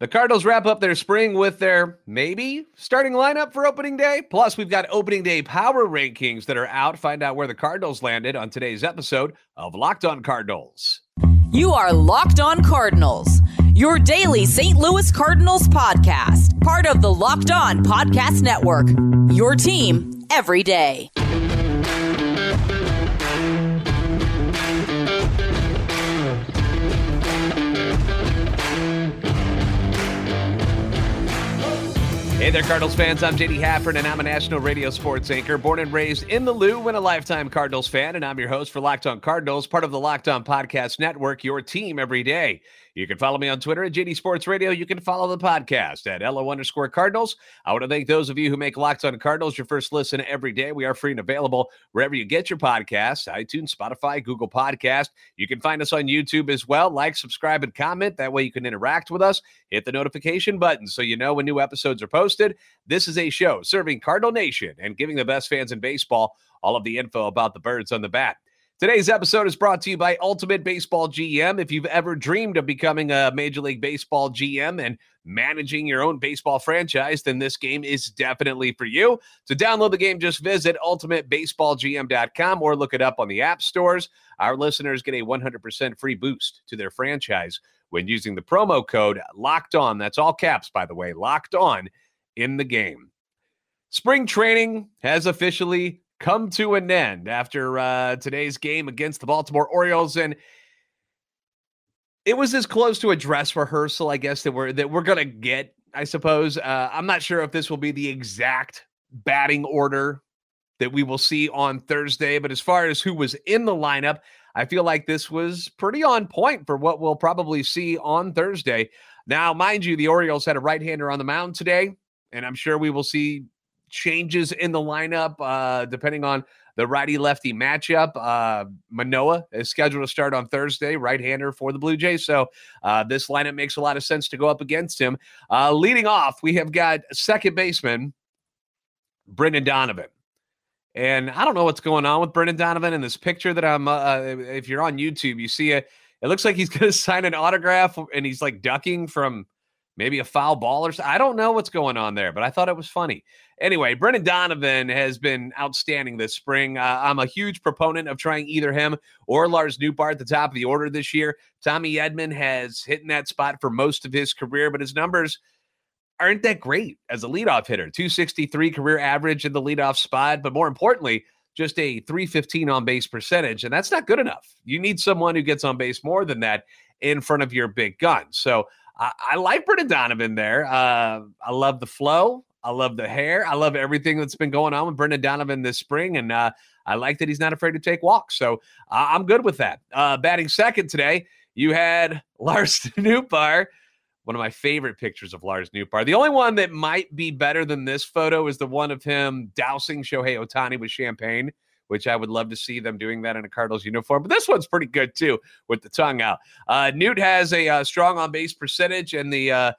The Cardinals wrap up their spring with their maybe starting lineup for opening day. Plus, we've got opening day power rankings that are out. Find out where the Cardinals landed on today's episode of Locked On Cardinals. You are Locked On Cardinals, your daily St. Louis Cardinals podcast, part of the Locked On Podcast Network. Your team every day. Hey there, Cardinals fans. I'm JD Hafford, and I'm a national radio sports anchor, born and raised in the Lou, and a lifetime Cardinals fan. And I'm your host for Locked On Cardinals, part of the Locked On Podcast Network, your team every day. You can follow me on Twitter at JD Sports Radio. You can follow the podcast at LO underscore Cardinals. I want to thank those of you who make Locked On Cardinals your first listen every day. We are free and available wherever you get your podcasts iTunes, Spotify, Google Podcast. You can find us on YouTube as well. Like, subscribe, and comment. That way you can interact with us. Hit the notification button so you know when new episodes are posted. This is a show serving Cardinal Nation and giving the best fans in baseball all of the info about the birds on the bat. Today's episode is brought to you by Ultimate Baseball GM. If you've ever dreamed of becoming a Major League Baseball GM and managing your own baseball franchise, then this game is definitely for you. To download the game, just visit ultimatebaseballgm.com or look it up on the app stores. Our listeners get a 100% free boost to their franchise when using the promo code locked on. That's all caps, by the way, locked on in the game. Spring training has officially come to an end after uh, today's game against the Baltimore Orioles, and it was as close to a dress rehearsal, I guess, that we're that we're gonna get. I suppose. Uh, I'm not sure if this will be the exact batting order that we will see on Thursday, but as far as who was in the lineup, I feel like this was pretty on point for what we'll probably see on Thursday. Now, mind you, the Orioles had a right hander on the mound today, and I'm sure we will see changes in the lineup uh, depending on the righty lefty matchup. Uh, Manoah is scheduled to start on Thursday, right hander for the Blue Jays. So uh, this lineup makes a lot of sense to go up against him. Uh, leading off, we have got second baseman Brendan Donovan. And I don't know what's going on with Brendan Donovan in this picture that I'm. Uh, if you're on YouTube, you see it. It looks like he's going to sign an autograph, and he's like ducking from maybe a foul ball or something. I don't know what's going on there, but I thought it was funny. Anyway, Brendan Donovan has been outstanding this spring. Uh, I'm a huge proponent of trying either him or Lars Nootbaar at the top of the order this year. Tommy Edman has hit in that spot for most of his career, but his numbers aren't that great as a leadoff hitter. 263 career average in the leadoff spot, but more importantly, just a 315 on base percentage. And that's not good enough. You need someone who gets on base more than that in front of your big gun. So I, I like Brendan Donovan there. Uh, I love the flow. I love the hair. I love everything that's been going on with Brendan Donovan this spring. And uh, I like that he's not afraid to take walks. So uh, I'm good with that. Uh, batting second today, you had Lars Nootbaar, one of my favorite pictures of Lars Nootbaar. The only one that might be better than this photo is the one of him dousing Shohei Ohtani with champagne which I would love to see them doing that in a Cardinals uniform. But this one's pretty good too, with the tongue out. Uh, Newt has a uh, strong on base percentage, and the uh,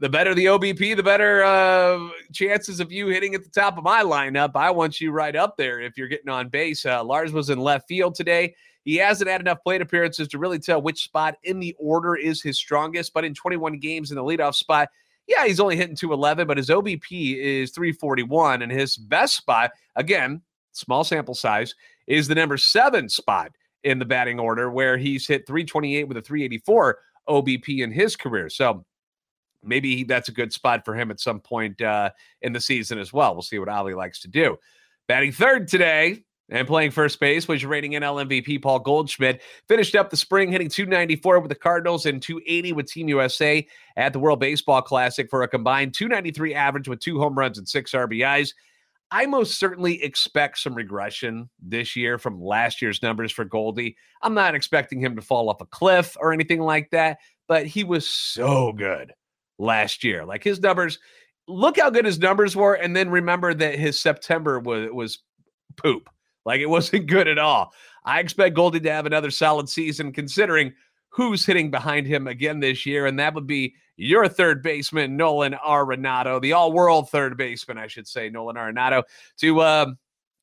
the better the OBP, the better uh, chances of you hitting at the top of my lineup. I want you right up there if you're getting on base. Uh, Lars was in left field today. He hasn't had enough plate appearances to really tell which spot in the order is his strongest, but in 21 games in the leadoff spot, yeah, he's only hitting 211, but his OBP is 341, and his best spot, again, small sample size, is the number seven spot in the batting order, where he's hit 328 with a 384 OBP in his career. So maybe that's a good spot for him at some point uh, in the season as well. We'll see what Ollie likes to do. Batting third today and playing first base was rating NL MVP Paul Goldschmidt. Finished up the spring hitting 294 with the Cardinals and 280 with Team USA at the World Baseball Classic for a combined 293 average with two home runs and six RBIs. I most certainly expect some regression this year from last year's numbers for Goldie. I'm not expecting him to fall off a cliff or anything like that, but he was so good last year. Like his numbers, look how good his numbers were, and then remember that his September was was poop. Like it wasn't good at all. I expect Goldie to have another solid season, considering who's hitting behind him again this year, and that would be your third baseman, Nolan Arenado, the all world third baseman, I should say, Nolan Arenado. To uh,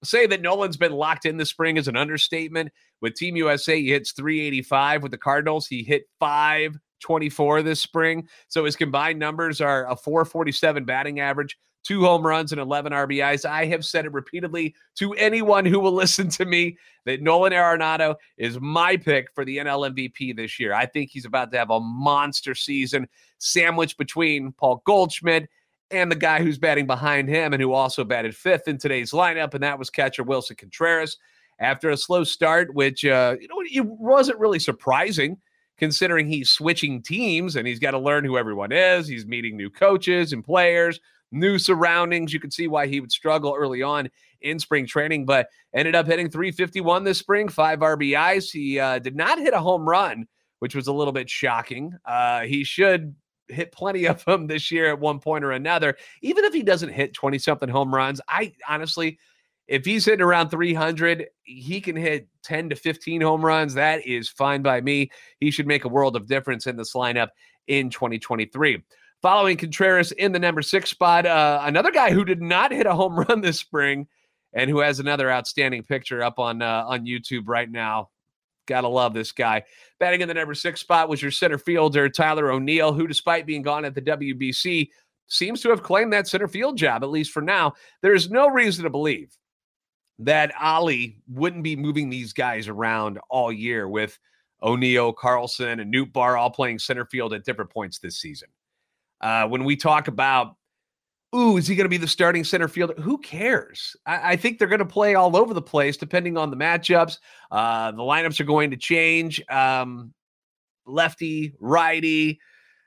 say that Nolan's been locked in this spring is an understatement. With Team USA, he hits 385. With the Cardinals, he hit 5 24 this spring. So his combined numbers are a 447 batting average, two home runs, and 11 RBIs. I have said it repeatedly to anyone who will listen to me that Nolan Arenado is my pick for the NL MVP this year. I think he's about to have a monster season sandwiched between Paul Goldschmidt and the guy who's batting behind him and who also batted fifth in today's lineup, and that was catcher Willson Contreras. After a slow start, which uh, you know it wasn't really surprising considering he's switching teams and he's got to learn who everyone is. He's meeting new coaches and players, new surroundings. You can see why he would struggle early on in spring training, but ended up hitting 351 this spring, five RBIs. He uh, did not hit a home run, which was a little bit shocking. Uh, he should hit plenty of them this year at one point or another. Even if he doesn't hit 20 something home runs, I honestly, if he's hitting around 300, he can hit 10 to 15 home runs. That is fine by me. He should make a world of difference in this lineup in 2023. Following Contreras in the number six spot, uh, another guy who did not hit a home run this spring and who has another outstanding picture up on uh, on YouTube right now. Gotta love this guy. Batting in the number six spot was your center fielder, Tyler O'Neill, who, despite being gone at the WBC, seems to have claimed that center field job, at least for now. There's no reason to believe that Ollie wouldn't be moving these guys around all year with O'Neill, Carlson, and Nootbaar all playing center field at different points this season. Uh, when we talk about ooh, is he going to be the starting center fielder? Who cares? I, I think they're going to play all over the place depending on the matchups. Uh, the lineups are going to change. Um, lefty, righty,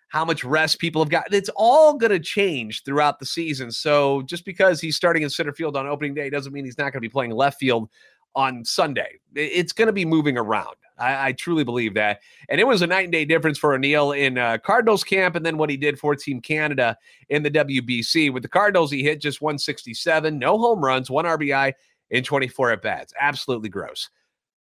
how much rest people have got. It's all going to change throughout the season. So just because he's starting in center field on opening day doesn't mean he's not going to be playing left field on Sunday. It's going to be moving around. I, I, truly believe that. And it was a night and day difference for O'Neill in uh, Cardinals camp and then what he did for Team Canada in the WBC. With the Cardinals, he hit just 167, no home runs, one RBI in 24 at bats. Absolutely gross.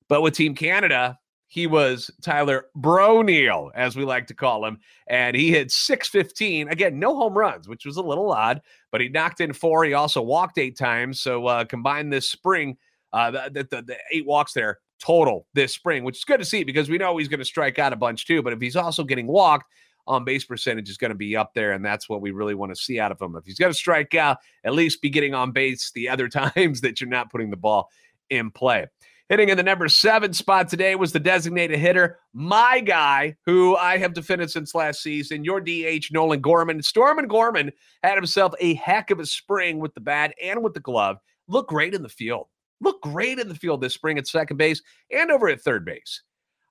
But with Team Canada, he was Tyler Broneal, as we like to call him, and he hit 615. Again, no home runs, which was a little odd, but he knocked in four. He also walked eight times. So uh, combined this spring, uh, the, the, the eight walks there total this spring, which is good to see because we know he's going to strike out a bunch too. But if he's also getting walked, on base percentage is going to be up there, and that's what we really want to see out of him. If he's going to strike out, at least be getting on base the other times that you're not putting the ball in play. Hitting in the number seven spot today was the designated hitter, my guy, who I have defended since last season, your DH, Nolan Gorman. Stormin Gorman had himself a heck of a spring with the bat and with the glove. Looked great in the field looked great in the field this spring at second base and over at third base.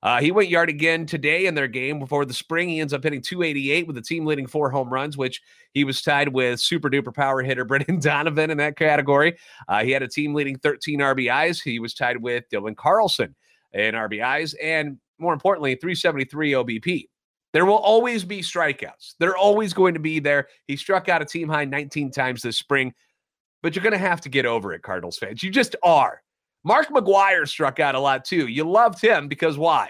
Uh, he went yard again today in their game before the spring. He ends up hitting 288 with the team leading four home runs, which he was tied with super duper power hitter Brendan Donovan in that category. Uh, he had a team leading 13 RBIs. He was tied with Dylan Carlson in RBIs and more importantly, 373 OBP. There will always be strikeouts. They're always going to be there. He struck out a team high 19 times this spring but you're going to have to get over it, Cardinals fans. You just are. Mark McGwire struck out a lot too. You loved him because why?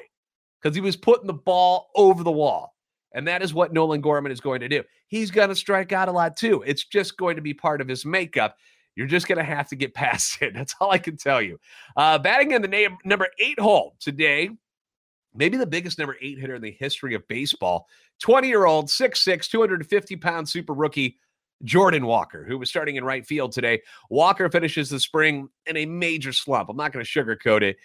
Because he was putting the ball over the wall. And that is what Nolan Gorman is going to do. He's going to strike out a lot too. It's just going to be part of his makeup. You're just going to have to get past it. That's all I can tell you. Uh, batting in the name, number eight hole today, maybe the biggest number eight hitter in the history of baseball. 20 year old, 6'6, 250 pound super rookie Jordan Walker, who was starting in right field today. Walker finishes the spring in a major slump. I'm not going to sugarcoat it.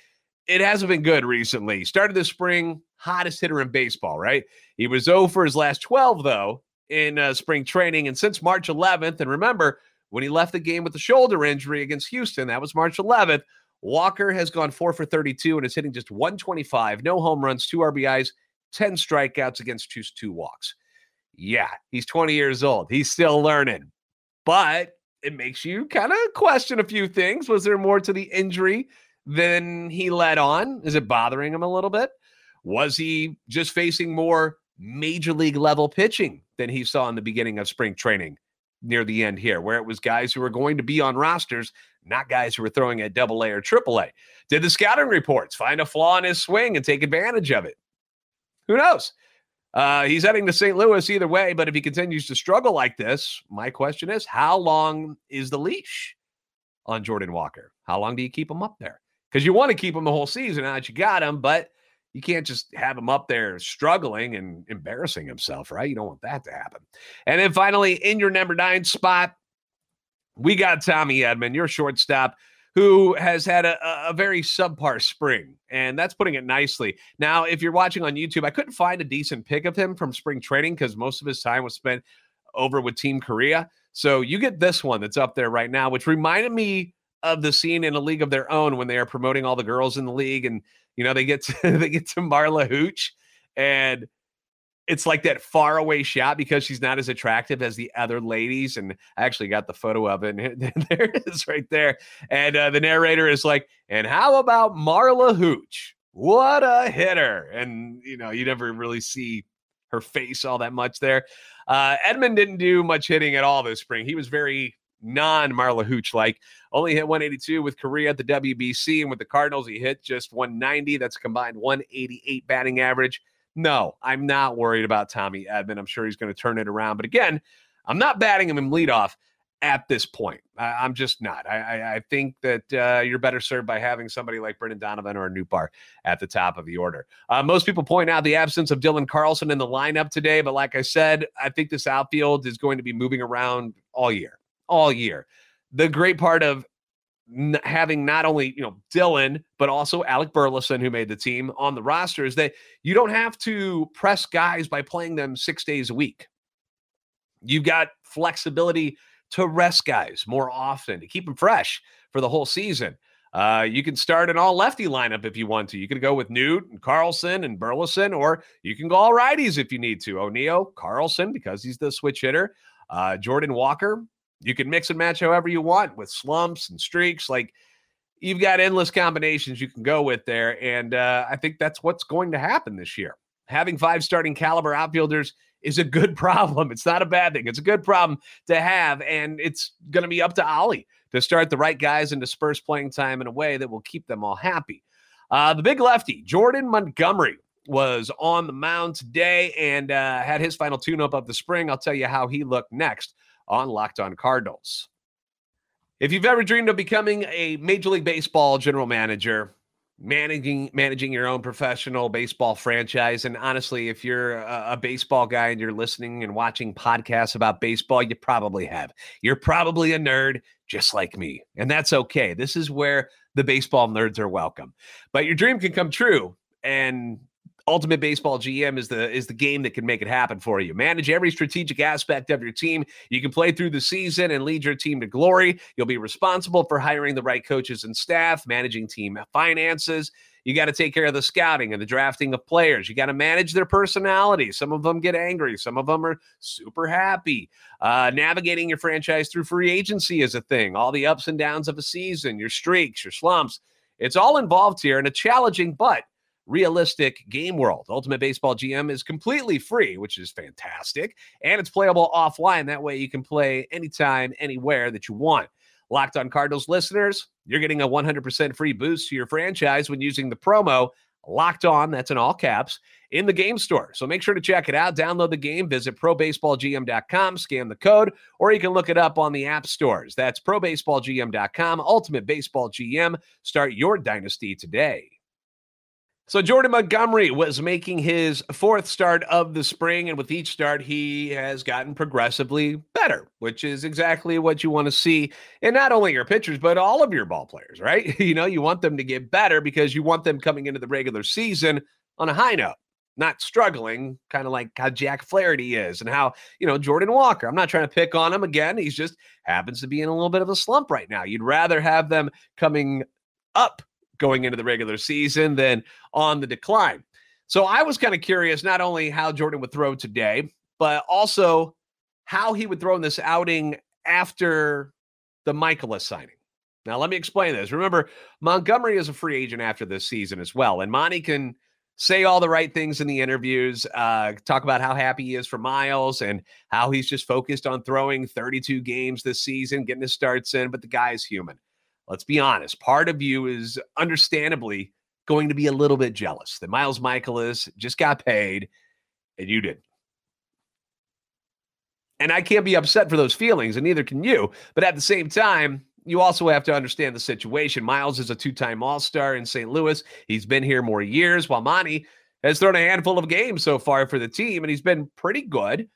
It hasn't been good recently. Started the spring, hottest hitter in baseball, right? He was 0 for his last 12, though, in uh, spring training. And since March 11th, and remember, when he left the game with the shoulder injury against Houston, that was March 11th, Walker has gone 4 for 32 and is hitting just 125, no home runs, two RBIs, 10 strikeouts against two, two walks yeah, he's 20 years old. He's still learning. But it makes you kind of question a few things. Was there more to the injury than he let on? Is it bothering him a little bit? Was he just facing more major league level pitching than he saw in the beginning of spring training near the end here, where it was guys who were going to be on rosters, not guys who were throwing at double A or triple A? Did the scouting reports find a flaw in his swing and take advantage of it? Who knows? Uh, he's heading to St. Louis either way, but if he continues to struggle like this, my question is how long is the leash on Jordan Walker? How long do you keep him up there? Because you want to keep him the whole season now that you got him, but you can't just have him up there struggling and embarrassing himself, right? You don't want that to happen. And then finally, in your number nine spot, we got Tommy Edman, your shortstop, who has had a, a very subpar spring. And that's putting it nicely. Now, if you're watching on YouTube, I couldn't find a decent pick of him from spring training because most of his time was spent over with Team Korea. So you get this one that's up there right now, which reminded me of the scene in a league of their own when they are promoting all the girls in the league and you know they get to they get to Marla Hooch and it's like that far away shot because she's not as attractive as the other ladies. And I actually got the photo of it. And there it is right there. And uh, the narrator is like, and how about Marla Hooch? What a hitter. And, you know, you never really see her face all that much there. Uh, Edman didn't do much hitting at all this spring. He was very non Marla Hooch like. Only hit 182 with Korea at the WBC. And with the Cardinals, he hit just 190. That's a combined 188 batting average. No, I'm not worried about Tommy Edman. I'm sure he's going to turn it around. But again, I'm not batting him in leadoff at this point. I, am just not. I, I, I think that uh, you're better served by having somebody like Brendan Donovan or Nootbaar at the top of the order. Uh, most people point out the absence of Dylan Carlson in the lineup today, but like I said, I think this outfield is going to be moving around all year, all year. The great part of n- having not only you know Dylan but also Alec Burleson who made the team on the roster is that you don't have to press guys by playing them six days a week. You've got flexibility to rest guys more often to keep them fresh for the whole season. Uh, you can start an all lefty lineup if you want to. You can go with Newt and Carlson and Burleson, or you can go all righties if you need to. O'Neill, Carlson, because he's the switch hitter. Uh, Jordan Walker, you can mix and match however you want with slumps and streaks. Like you've got endless combinations you can go with there. And uh, I think that's what's going to happen this year. Having five starting caliber outfielders is a good problem. It's not a bad thing. It's a good problem to have. And it's going to be up to Ollie to start the right guys and disperse playing time in a way that will keep them all happy. Uh, the big lefty, Jordan Montgomery, was on the mound today and uh, had his final tune up of the spring. I'll tell you how he looked next on Locked On Cardinals. If you've ever dreamed of becoming a Major League Baseball general manager, managing managing your own professional baseball franchise and honestly if you're a, a, baseball guy and you're listening and watching podcasts about baseball you probably have. You're probably a nerd just like me and that's okay. This is where the baseball nerds are welcome. But your dream can come true and Ultimate Baseball GM is the is the game that can make it happen for you. Manage every strategic aspect of your team. You can play through the season and lead your team to glory. You'll be responsible for hiring the right coaches and staff, managing team finances. You got to take care of the scouting and the drafting of players. You got to manage their personalities. Some of them get angry, some of them are super happy. Uh, navigating your franchise through free agency is a thing. All the ups and downs of a season, your streaks, your slumps. It's all involved here and a challenging but realistic game world. Ultimate Baseball GM is completely free, which is fantastic, and it's playable offline. That way you can play anytime, anywhere that you want. Locked on Cardinals listeners, you're getting a 100% free boost to your franchise when using the promo Locked On, that's in all caps, in the game store. So make sure to check it out. Download the game, visit probaseballgm.com, scan the code, or you can look it up on the app stores. That's probaseballgm.com, Ultimate Baseball GM. Start your dynasty today. So Jordan Montgomery was making his fourth start of the spring, and with each start, he has gotten progressively better, which is exactly what you want to see in not only your pitchers but all of your ball players, right? You know, you want them to get better because you want them coming into the regular season on a high note, not struggling, kind of like how Jack Flaherty is, and how you know Jordan Walker. I'm not trying to pick on him again; he's just happens to be in a little bit of a slump right now. You'd rather have them coming up going into the regular season than on the decline. So I was kind of curious not only how Jordan would throw today, but also how he would throw in this outing after the Mikolas signing. Now, let me explain this. Remember, Montgomery is a free agent after this season as well. And Monty can say all the right things in the interviews, uh, talk about how happy he is for Miles and how he's just focused on throwing 32 games this season, getting his starts in. But the guy is human let's be honest, part of you is understandably going to be a little bit jealous that Miles Mikolas just got paid and you didn't. And I can't be upset for those feelings, and neither can you. But at the same time, you also have to understand the situation. Miles is a two time All Star in St. Louis. He's been here more years, while Monty has thrown a handful of games so far for the team, and he's been pretty good.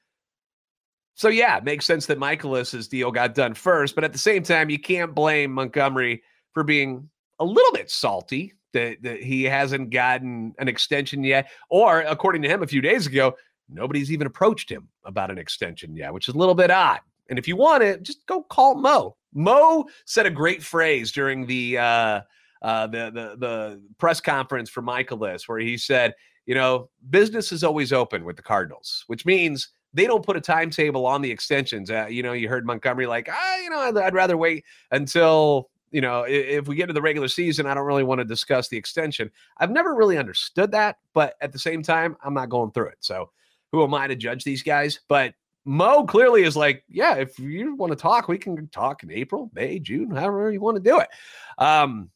So, yeah, it makes sense that Mikolas's deal got done first. But at the same time, you can't blame Montgomery for being a little bit salty that, that he hasn't gotten an extension yet. Or, according to him a few days ago, nobody's even approached him about an extension yet, which is a little bit odd. And if you want it, just go call Mo. Mo said a great phrase during the uh, uh, the, the the press conference for Mikolas, where he said, you know, business is always open with the Cardinals, which means they don't put a timetable on the extensions. Uh, you know, you heard Montgomery like, ah, you know, I'd, I'd rather wait until you know, if, if we get to the regular season, I don't really want to discuss the extension. I've never really understood that, but at the same time, I'm not going through it. So who am I to judge these guys? But Mo clearly is like, yeah, if you want to talk, we can talk in April, May, June, however you want to do it. Um,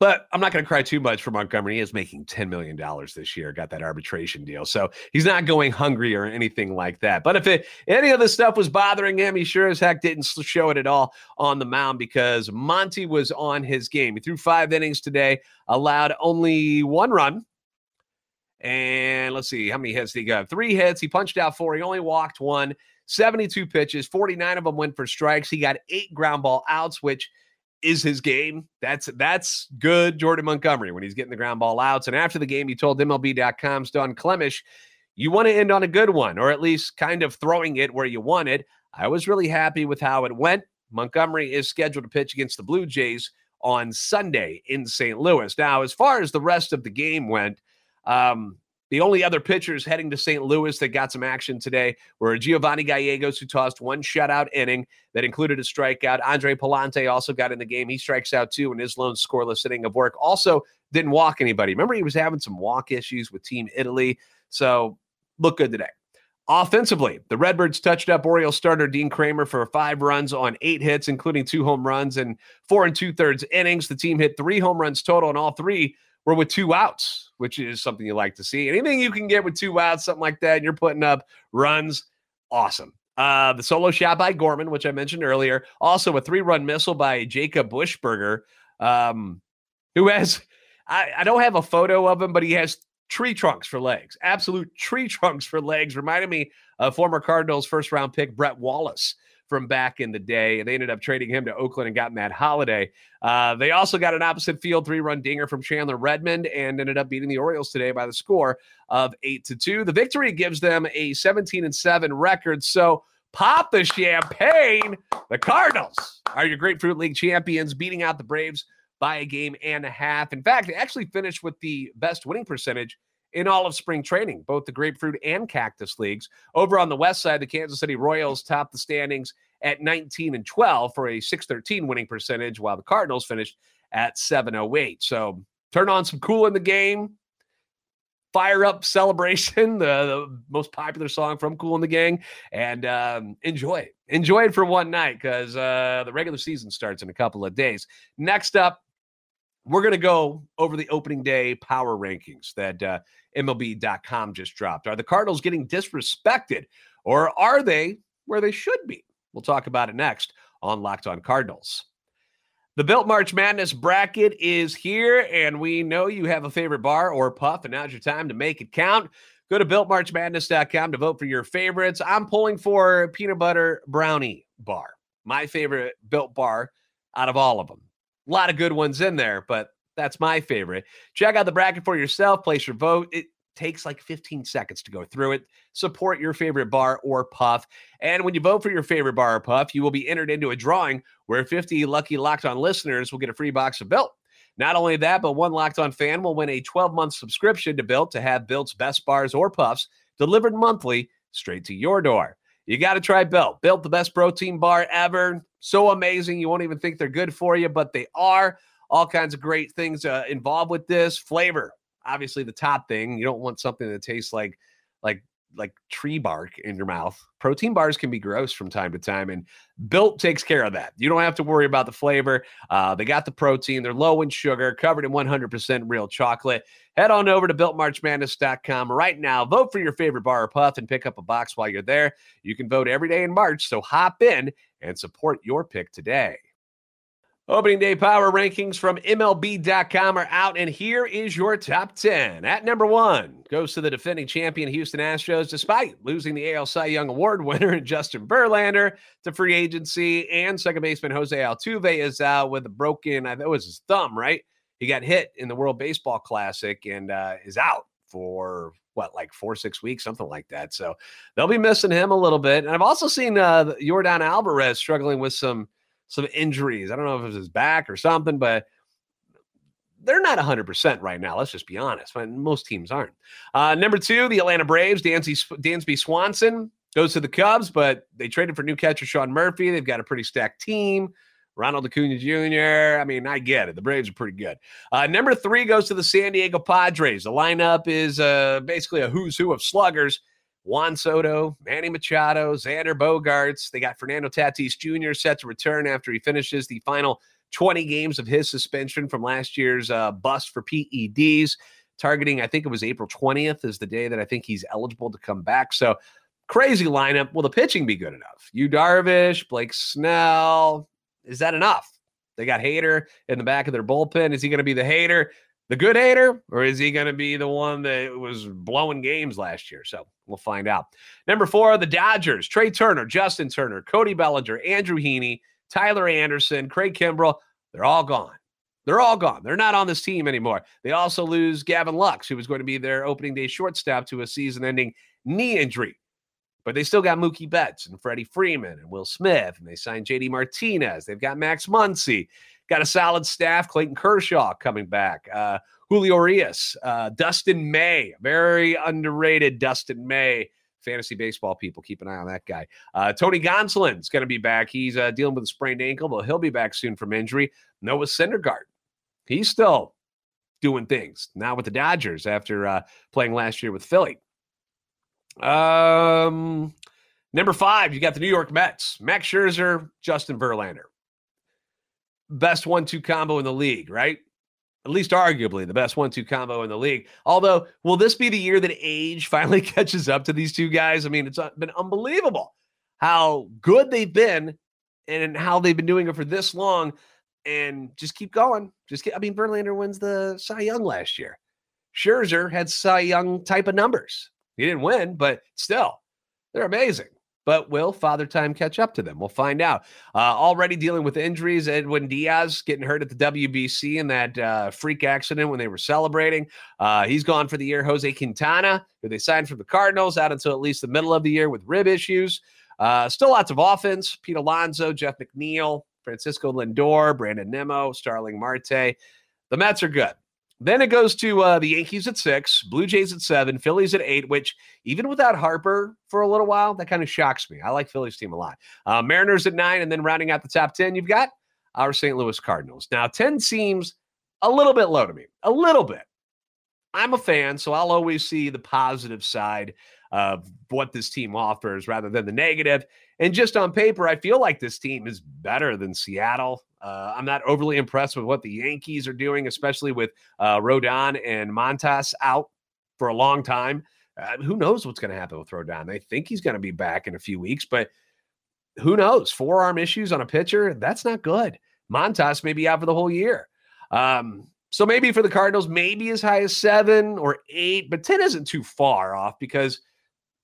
but I'm not going to cry too much for Montgomery. He is making $10 million this year, got that arbitration deal. So he's not going hungry or anything like that. But if it, any of this stuff was bothering him, he sure as heck didn't show it at all on the mound because Monty was on his game. He threw five innings today, allowed only one run. And let's see how many hits he got. Three hits. He punched out four. He only walked one. 72 pitches, 49 of them went for strikes. He got eight ground ball outs, which – is his game. That's that's good, Jordan Montgomery, when he's getting the ground ball outs. And after the game, he told MLB.com's Don Clemish, you want to end on a good one, or at least kind of throwing it where you want it. I was really happy with how it went. Montgomery is scheduled to pitch against the Blue Jays on Sunday in St. Louis. Now, as far as the rest of the game went, um, the only other pitchers heading to St. Louis that got some action today were Giovanni Gallegos, who tossed one shutout inning that included a strikeout. Andre Pallante also got in the game. He strikes out two in his lone scoreless inning of work. Also, didn't walk anybody. Remember, he was having some walk issues with Team Italy. So, look good today. Offensively, the Redbirds touched up Orioles starter Dean Kremer for five runs on eight hits, including two home runs and four and two thirds innings. The team hit three home runs total, and all three were with two outs, which is something you like to see. Anything you can get with two outs, something like that, and you're putting up runs, awesome. Uh, the solo shot by Gorman, which I mentioned earlier. Also, a three run missile by Jacob Buchberger, um, who has, I, I don't have a photo of him, but he has tree trunks for legs, absolute tree trunks for legs. Reminded me of former Cardinals first round pick Brett Wallace from back in the day. They ended up trading him to Oakland and got Matt Holliday. Uh, they also got an opposite field three run dinger from Chandler Redmond and ended up beating the Orioles today by the score of eight to two. The victory gives them a 17 and seven record. So pop the champagne. The Cardinals are your Grapefruit League champions, beating out the Braves by a game and a half. In fact, they actually finished with the best winning percentage in all of spring training, both the grapefruit and cactus leagues. Over on the west side, the Kansas City Royals topped the standings at 19 and 12 for a 613 winning percentage, while the Cardinals finished at 708. So turn on some Kool and the Gang. Fire up celebration, the, the most popular song from Kool and the Gang, and um, enjoy it. Enjoy it for one night because uh, the regular season starts in a couple of days. Next up, we're going to go over the opening day power rankings that uh, MLB.com just dropped. Are the Cardinals getting disrespected or are they where they should be? We'll talk about it next on Locked On Cardinals. The Built March Madness bracket is here, and we know you have a favorite bar or puff, and now's your time to make it count. Go to builtmarchmadness.com to vote for your favorites. I'm pulling for peanut butter brownie bar, my favorite built bar out of all of them. A lot of good ones in there, but that's my favorite. Check out the bracket for yourself, place your vote. It takes like 15 seconds to go through it. Support your favorite bar or puff. And when you vote for your favorite bar or puff, you will be entered into a drawing where 50 lucky locked on listeners will get a free box of Built. Not only that, but one locked on fan will win a 12 month subscription to Built to have Built's best bars or puffs delivered monthly straight to your door. You got to try Built. Built the best protein bar ever. So amazing. You won't even think they're good for you, but they are. All kinds of great things uh, involved with this. Flavor, obviously the top thing. You don't want something that tastes like like like tree bark in your mouth. Protein bars can be gross from time to time, and Built takes care of that. You don't have to worry about the flavor. Uh, they got the protein. They're low in sugar, covered in 100% real chocolate. Head on over to BuiltMarchMadness.com right now. Vote for your favorite bar or puff and pick up a box while you're there. You can vote every day in March, so hop in and support your pick today. Opening day power rankings from MLB.com are out, and here is your top 10. At number one goes to the defending champion Houston Astros, despite losing the AL Cy Young Award winner and Justin Verlander to free agency, and second baseman Jose Altuve is out with a broken, I think it was his thumb, right? He got hit in the World Baseball Classic and uh, is out for what, like four, six weeks, something like that. So they'll be missing him a little bit. And I've also seen uh, Yordan Alvarez struggling with some some injuries. I don't know if it was his back or something, but they're not 100% right now. Let's just be honest. Most teams aren't. Uh, number two, the Atlanta Braves, Dansby, Dansby Swanson goes to the Cubs, but they traded for new catcher Sean Murphy. They've got a pretty stacked team. Ronald Acuna Jr. I mean, I get it. The Braves are pretty good. Uh, number three goes to the San Diego Padres. The lineup is uh, basically a who's who of sluggers. Juan Soto, Manny Machado, Xander Bogaerts. They got Fernando Tatis Jr. set to return after he finishes the final 20 games of his suspension from last year's uh, bust for PEDs. Targeting, I think it was April 20th, is the day that I think he's eligible to come back. So crazy lineup. Will the pitching be good enough? Yu Darvish, Blake Snell. Is that enough? They got Hader in the back of their bullpen. Is he going to be the hater? The good hater, or is he going to be the one that was blowing games last year? So we'll find out. Number four, the Dodgers: Trea Turner, Justin Turner, Cody Bellinger, Andrew Heaney, Tyler Anderson, Craig Kimbrel. They're all gone. They're all gone. They're not on this team anymore. They also lose Gavin Lux, who was going to be their opening day shortstop to a season-ending knee injury. But they still got Mookie Betts and Freddie Freeman and Will Smith, and they signed JD Martinez. They've got Max Muncy. Got a solid staff. Clayton Kershaw coming back. Uh, Julio Urias, uh, Dustin May, very underrated Dustin May. Fantasy baseball people, keep an eye on that guy. Uh, Tony Gonsolin's going to be back. He's uh, dealing with a sprained ankle, but he'll be back soon from injury. Noah Syndergaard, he's still doing things now with the Dodgers after uh, playing last year with Philly. Um, number five, you got the New York Mets. Max Scherzer, Justin Verlander best one two combo in the league, right? At least arguably the best one two combo in the league. Although, will this be the year that age finally catches up to these two guys? I mean, it's been unbelievable how good they've been and how they've been doing it for this long. And just keep going. Just keep, I mean, Verlander wins the Cy Young last year. Scherzer had Cy Young type of numbers. He didn't win, but still, they're amazing. But will Father Time catch up to them? We'll find out. Uh, already dealing with injuries. Edwin Diaz getting hurt at the WBC in that uh, freak accident when they were celebrating. Uh, he's gone for the year. Jose Quintana, who they signed from the Cardinals, out until at least the middle of the year with rib issues. Uh, still lots of offense. Pete Alonso, Jeff McNeil, Francisco Lindor, Brandon Nimmo, Starling Marte. The Mets are good. Then it goes to uh, the Yankees at six, Blue Jays at seven, Phillies at eight, which even without Harper for a little while, that kind of shocks me. I like Phillies team a lot. Uh, Mariners at nine, and then rounding out the top 10, you've got our St. Louis Cardinals. Now, 10 seems a little bit low to me, a little bit. I'm a fan, so I'll always see the positive side of what this team offers rather than the negative. And just on paper, I feel like this team is better than Seattle. Uh, I'm not overly impressed with what the Yankees are doing, especially with uh, Rodon and Montas out for a long time. Uh, who knows what's going to happen with Rodon? They think he's going to be back in a few weeks, but who knows? Forearm issues on a pitcher, that's not good. Montas may be out for the whole year. Um, so maybe for the Cardinals, maybe as high as seven or eight, but 10 isn't too far off because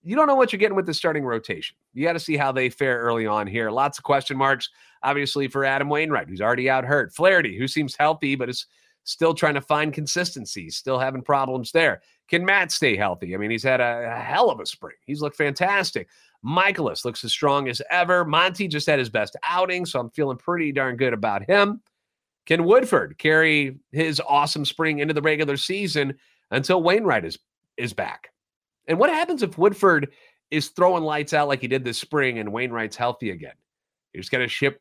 you don't know what you're getting with the starting rotation. You got to see how they fare early on here. Lots of question marks, obviously, for Adam Wainwright, who's already out hurt. Flaherty, who seems healthy, but is still trying to find consistency, still having problems there. Can Matt stay healthy? I mean, he's had a, a hell of a spring. He's looked fantastic. Mikolas looks as strong as ever. Monty just had his best outing, so I'm feeling pretty darn good about him. Can Woodford carry his awesome spring into the regular season until Wainwright is is back? And what happens if Woodford is throwing lights out like he did this spring and Wainwright's healthy again? You're just going to ship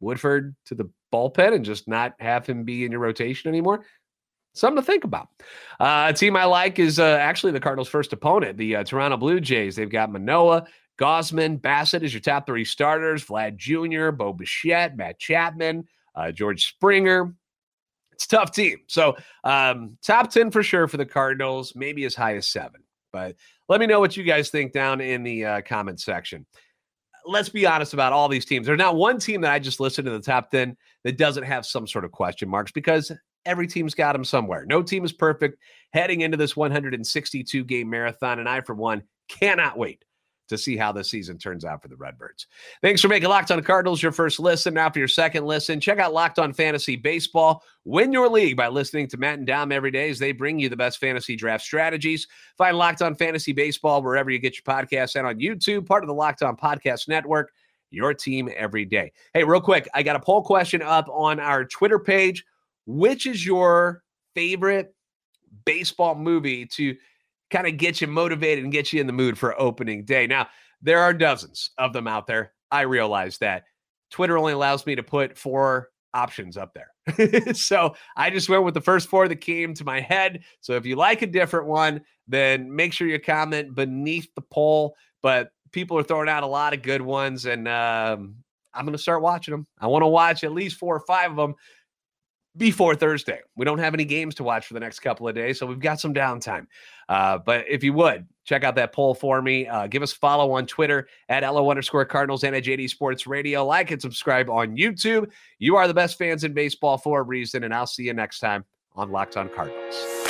Woodford to the bullpen and just not have him be in your rotation anymore? Something to think about. Uh, a team I like is uh, actually the Cardinals' first opponent, the uh, Toronto Blue Jays. They've got Manoah, Gausman, Bassitt as your top three starters, Vlad Jr., Bo Bichette, Matt Chapman, uh, George Springer. It's tough team. So um, top 10 for sure for the Cardinals, maybe as high as seven. But let me know what you guys think down in the uh, comment section. let's be honest about all these teams. There's not one team that I just listed in the top 10 that doesn't have some sort of question marks because every team's got them somewhere. No team is perfect heading into this 162 game marathon. And I, for one, cannot wait to see how the season turns out for the Redbirds. Thanks for making Locked On Cardinals your first listen. Now, for your second listen, check out Locked On Fantasy Baseball. Win your league by listening to Matt and Dom every day as they bring you the best fantasy draft strategies. Find Locked On Fantasy Baseball wherever you get your podcasts and on YouTube, part of the Locked On Podcast Network. Your team every day. Hey, real quick, I got a poll question up on our Twitter page. Which is your favorite baseball movie to kind of get you motivated and get you in the mood for opening day. Now, there are dozens of them out there. I realize that Twitter only allows me to put four options up there. so I just went with the first four that came to my head. So if you like a different one, then make sure you comment beneath the poll. But people are throwing out a lot of good ones, and um, I'm going to start watching them. I want to watch at least four or five of them before Thursday. We don't have any games to watch for the next couple of days, so we've got some downtime. Uh, but if you would, check out that poll for me. Uh, give us follow on Twitter at LO underscore Cardinals and at JD Sports Radio. Like and subscribe on YouTube. You are the best fans in baseball for a reason, and I'll see you next time on Locked on Cardinals.